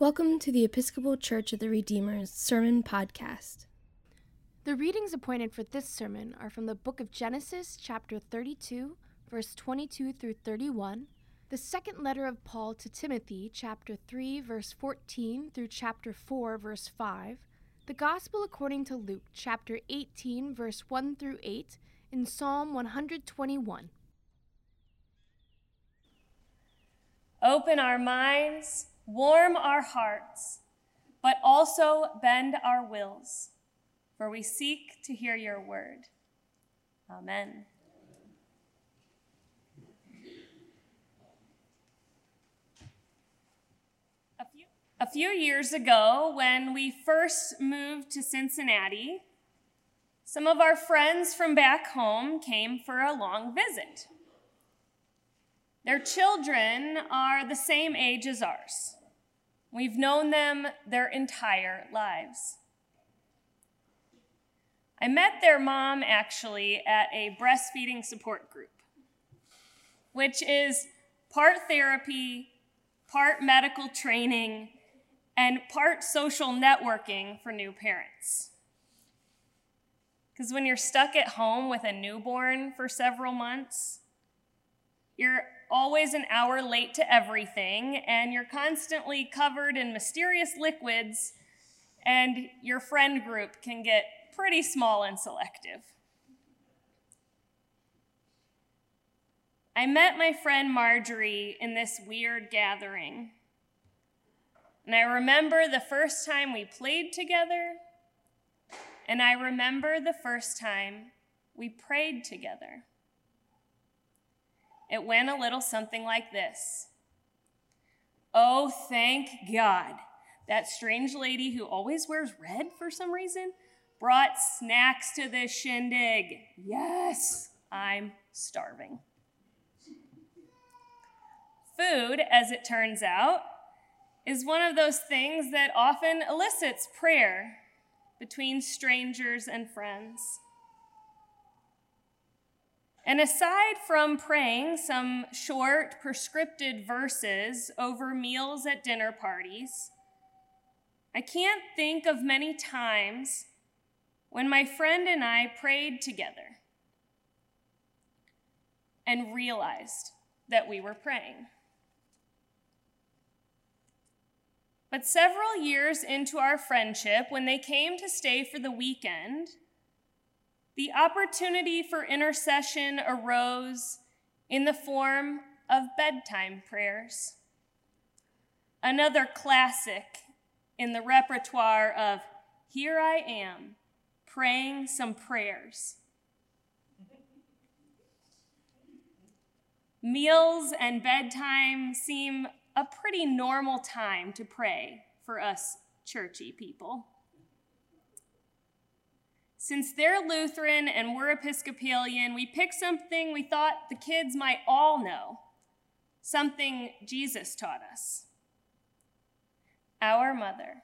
Welcome to the Episcopal Church of the Redeemer's Sermon Podcast. The readings appointed for this sermon are from the book of Genesis, chapter 32, verse 22 through 31, the second letter of Paul to Timothy, chapter 3, verse 14 through chapter 4, verse 5, the Gospel according to Luke, chapter 18, verse 1 through 8, in Psalm 121. Open our minds warm our hearts, but also bend our wills, for we seek to hear your word. Amen. A few, years ago, when we first moved to Cincinnati, some of our friends from back home came for a long visit. Their children are the same age as ours. We've known them their entire lives. I met their mom actually at a breastfeeding support group, which is part therapy, part medical training, and part social networking for new parents. Because when you're stuck at home with a newborn for several months, you're always an hour late to everything, and you're constantly covered in mysterious liquids, and your friend group can get pretty small and selective. I met my friend Marjorie in this weird gathering. And I remember the first time we played together, and I remember the first time we prayed together. It went a little something like this Oh, thank God. That strange lady who always wears red for some reason brought snacks to this shindig. Yes, I'm starving. Food, as it turns out, is one of those things that often elicits prayer between strangers and friends. And aside from praying some short, prescripted verses over meals at dinner parties, I can't think of many times when my friend and I prayed together and realized that we were praying. But several years into our friendship, when they came to stay for the weekend, the opportunity for intercession arose in the form of bedtime prayers. Another classic in the repertoire of Here I Am, praying some prayers. Meals and bedtime seem a pretty normal time to pray for us churchy people. Since they're Lutheran and we're Episcopalian, we picked something we thought the kids might all know, something Jesus taught us. Our Mother,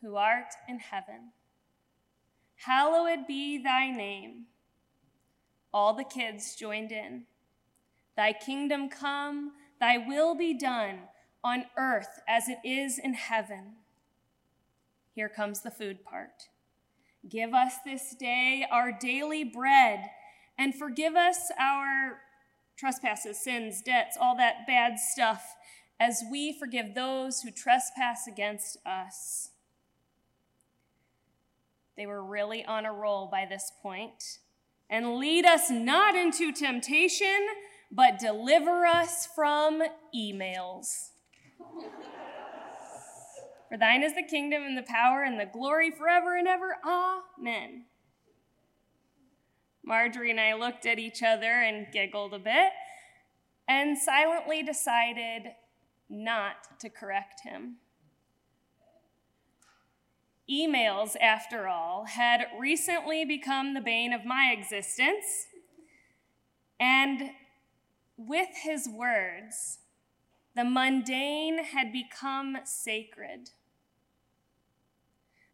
who art in heaven, hallowed be thy name. All the kids joined in. Thy kingdom come, thy will be done on earth as it is in heaven. Here comes the food part. Give us this day our daily bread, and forgive us our trespasses, sins, debts, all that bad stuff, as we forgive those who trespass against us. They were really on a roll by this point. And lead us not into temptation, but deliver us from emails. For thine is the kingdom and the power and the glory forever and ever. Amen. Marjorie and I looked at each other and giggled a bit and silently decided not to correct him. Emails, after all, had recently become the bane of my existence, and with his words, the mundane had become sacred.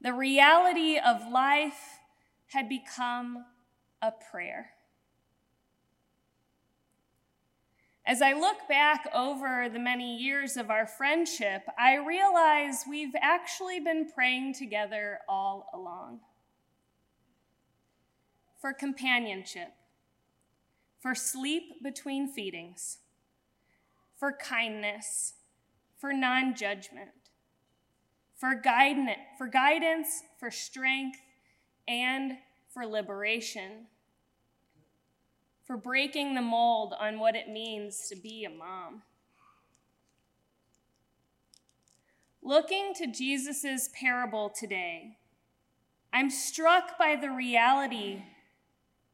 The reality of life had become a prayer. As I look back over the many years of our friendship, I realize we've actually been praying together all along for companionship, for sleep between feedings, for kindness, for non judgment, for, guidance, for guidance, for strength, and for liberation for breaking the mold on what it means to be a mom. Looking to Jesus' parable today, I'm struck by the reality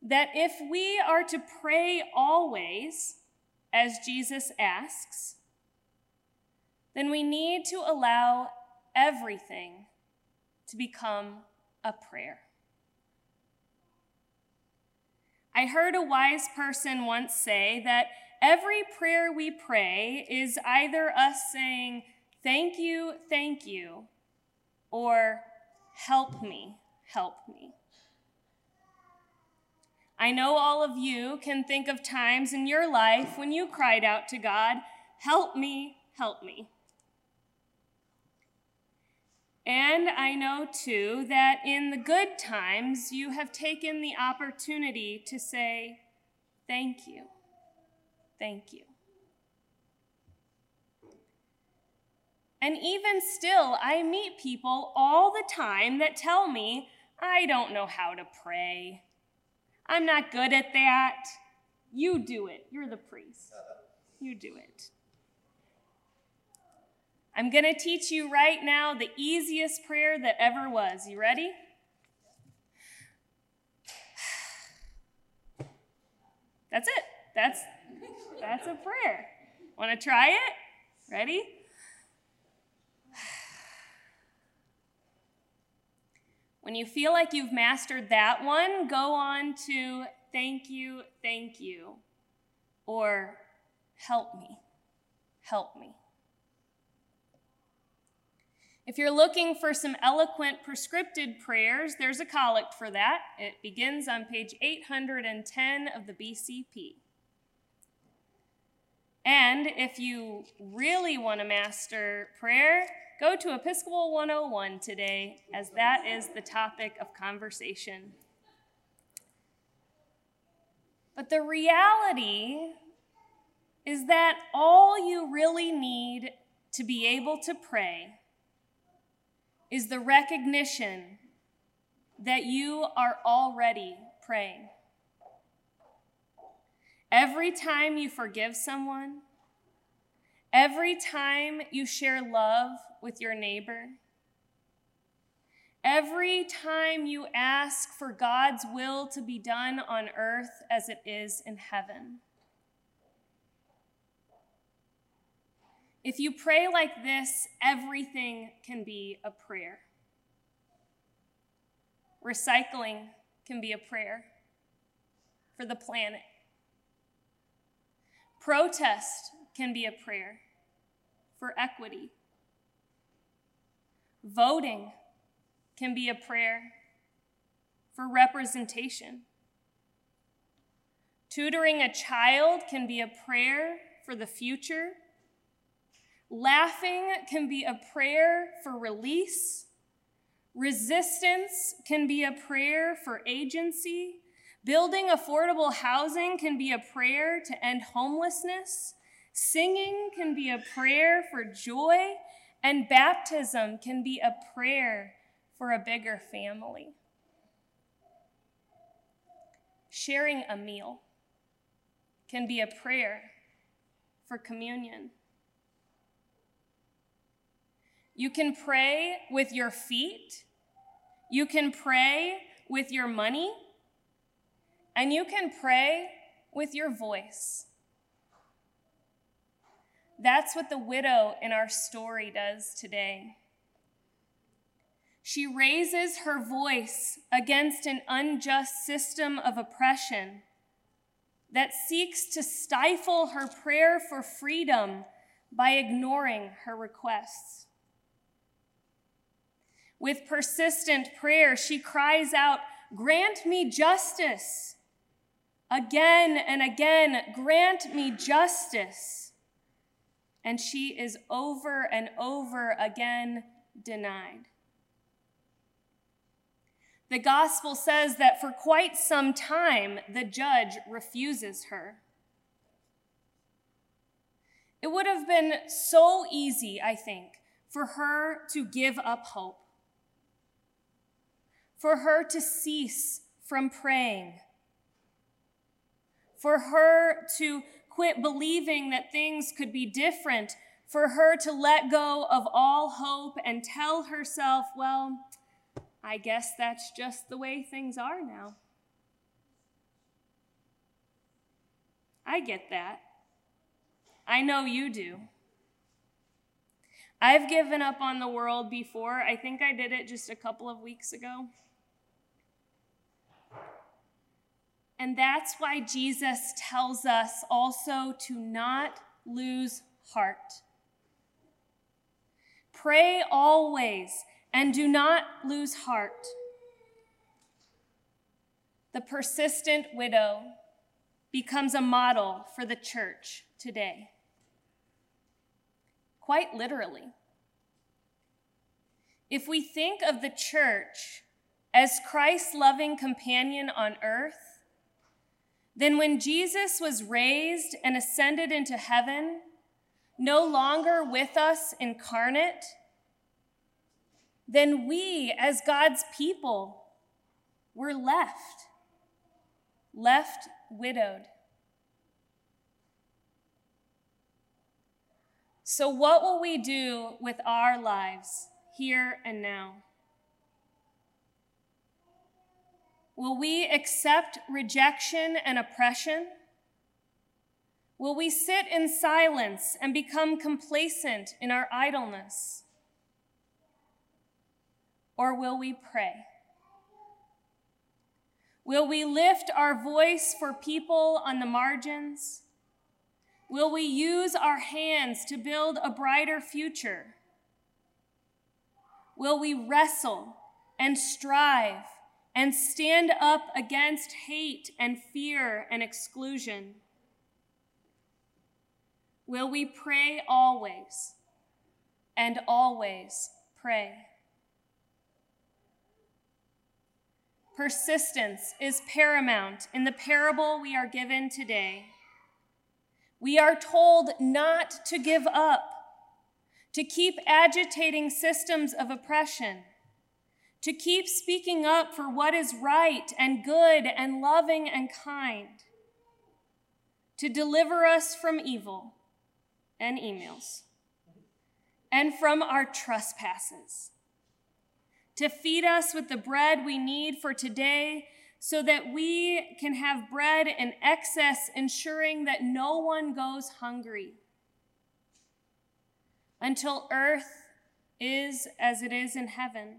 that if we are to pray always, as Jesus asks, then we need to allow everything to become a prayer. I heard a wise person once say that every prayer we pray is either us saying, Thank you, thank you, or Help me, help me. I know all of you can think of times in your life when you cried out to God, Help me, help me. And I know too that in the good times, you have taken the opportunity to say, Thank you. Thank you. And even still, I meet people all the time that tell me, I don't know how to pray. I'm not good at that. You do it. You're the priest. You do it. I'm going to teach you right now the easiest prayer that ever was. You ready? That's it. That's that's a prayer. Want to try it? Ready? When you feel like you've mastered that one, go on to thank you, thank you, or help me, help me. If you're looking for some eloquent prescripted prayers, there's a collect for that. It begins on page 810 of the BCP. And if you really want to master prayer, go to Episcopal 101 today, as that is the topic of conversation. But the reality is that all you really need to be able to pray is the recognition that you are already praying. Every time you forgive someone, every time you share love with your neighbor, every time you ask for God's will to be done on earth as it is in heaven. If you pray like this, everything can be a prayer. Recycling can be a prayer for the planet. Protest can be a prayer for equity. Voting can be a prayer for representation. Tutoring a child can be a prayer for the future Laughing can be a prayer for release. Resistance can be a prayer for agency. Building affordable housing can be a prayer to end homelessness. Singing can be a prayer for joy. And baptism can be a prayer for a bigger family. Sharing a meal can be a prayer for communion. You can pray with your feet, you can pray with your money, and you can pray with your voice. That's what the widow in our story does today. She raises her voice against an unjust system of oppression that seeks to stifle her prayer for freedom by ignoring her requests. With persistent prayer, she cries out, Grant me justice. Again and again, grant me justice. And she is over and over again denied. The gospel says that for quite some time, the judge refuses her. It would have been so easy, I think, for her to give up hope, for her to cease from praying, for her to quit believing that things could be different, for her to let go of all hope and tell herself, well, I guess that's just the way things are now. I get that. I know you do. I've given up on the world before. I think I did it just a couple of weeks ago. And that's why Jesus tells us also to not lose heart. Pray always and do not lose heart. The persistent widow becomes a model for the church today quite literally. If we think of the church as Christ's loving companion on earth, then when Jesus was raised and ascended into heaven, no longer with us incarnate, then we, as God's people, were left, left widowed. So, what will we do with our lives here and now? Will we accept rejection and oppression? Will we sit in silence and become complacent in our idleness? Or will we pray? Will we lift our voice for people on the margins? Will we use our hands to build a brighter future? Will we wrestle and strive and stand up against hate and fear and exclusion? Will we pray always and always pray? Persistence is paramount in the parable we are given today. We are told not to give up, to keep agitating systems of oppression, to keep speaking up for what is right and good and loving and kind, to deliver us from evil and emails and from our trespasses, to feed us with the bread we need for today so that we can have bread in excess, ensuring that no one goes hungry until earth is as it is in heaven.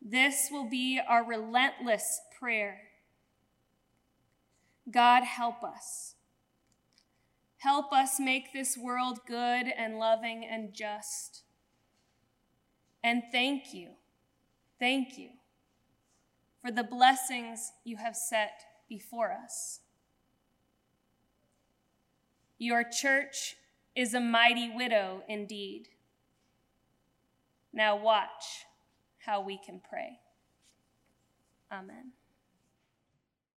This will be our relentless prayer. God, help us. Help us make this world good and loving and just. And thank you, thank you for the blessings you have set before us. Your church is a mighty widow indeed. Now watch how we can pray. Amen.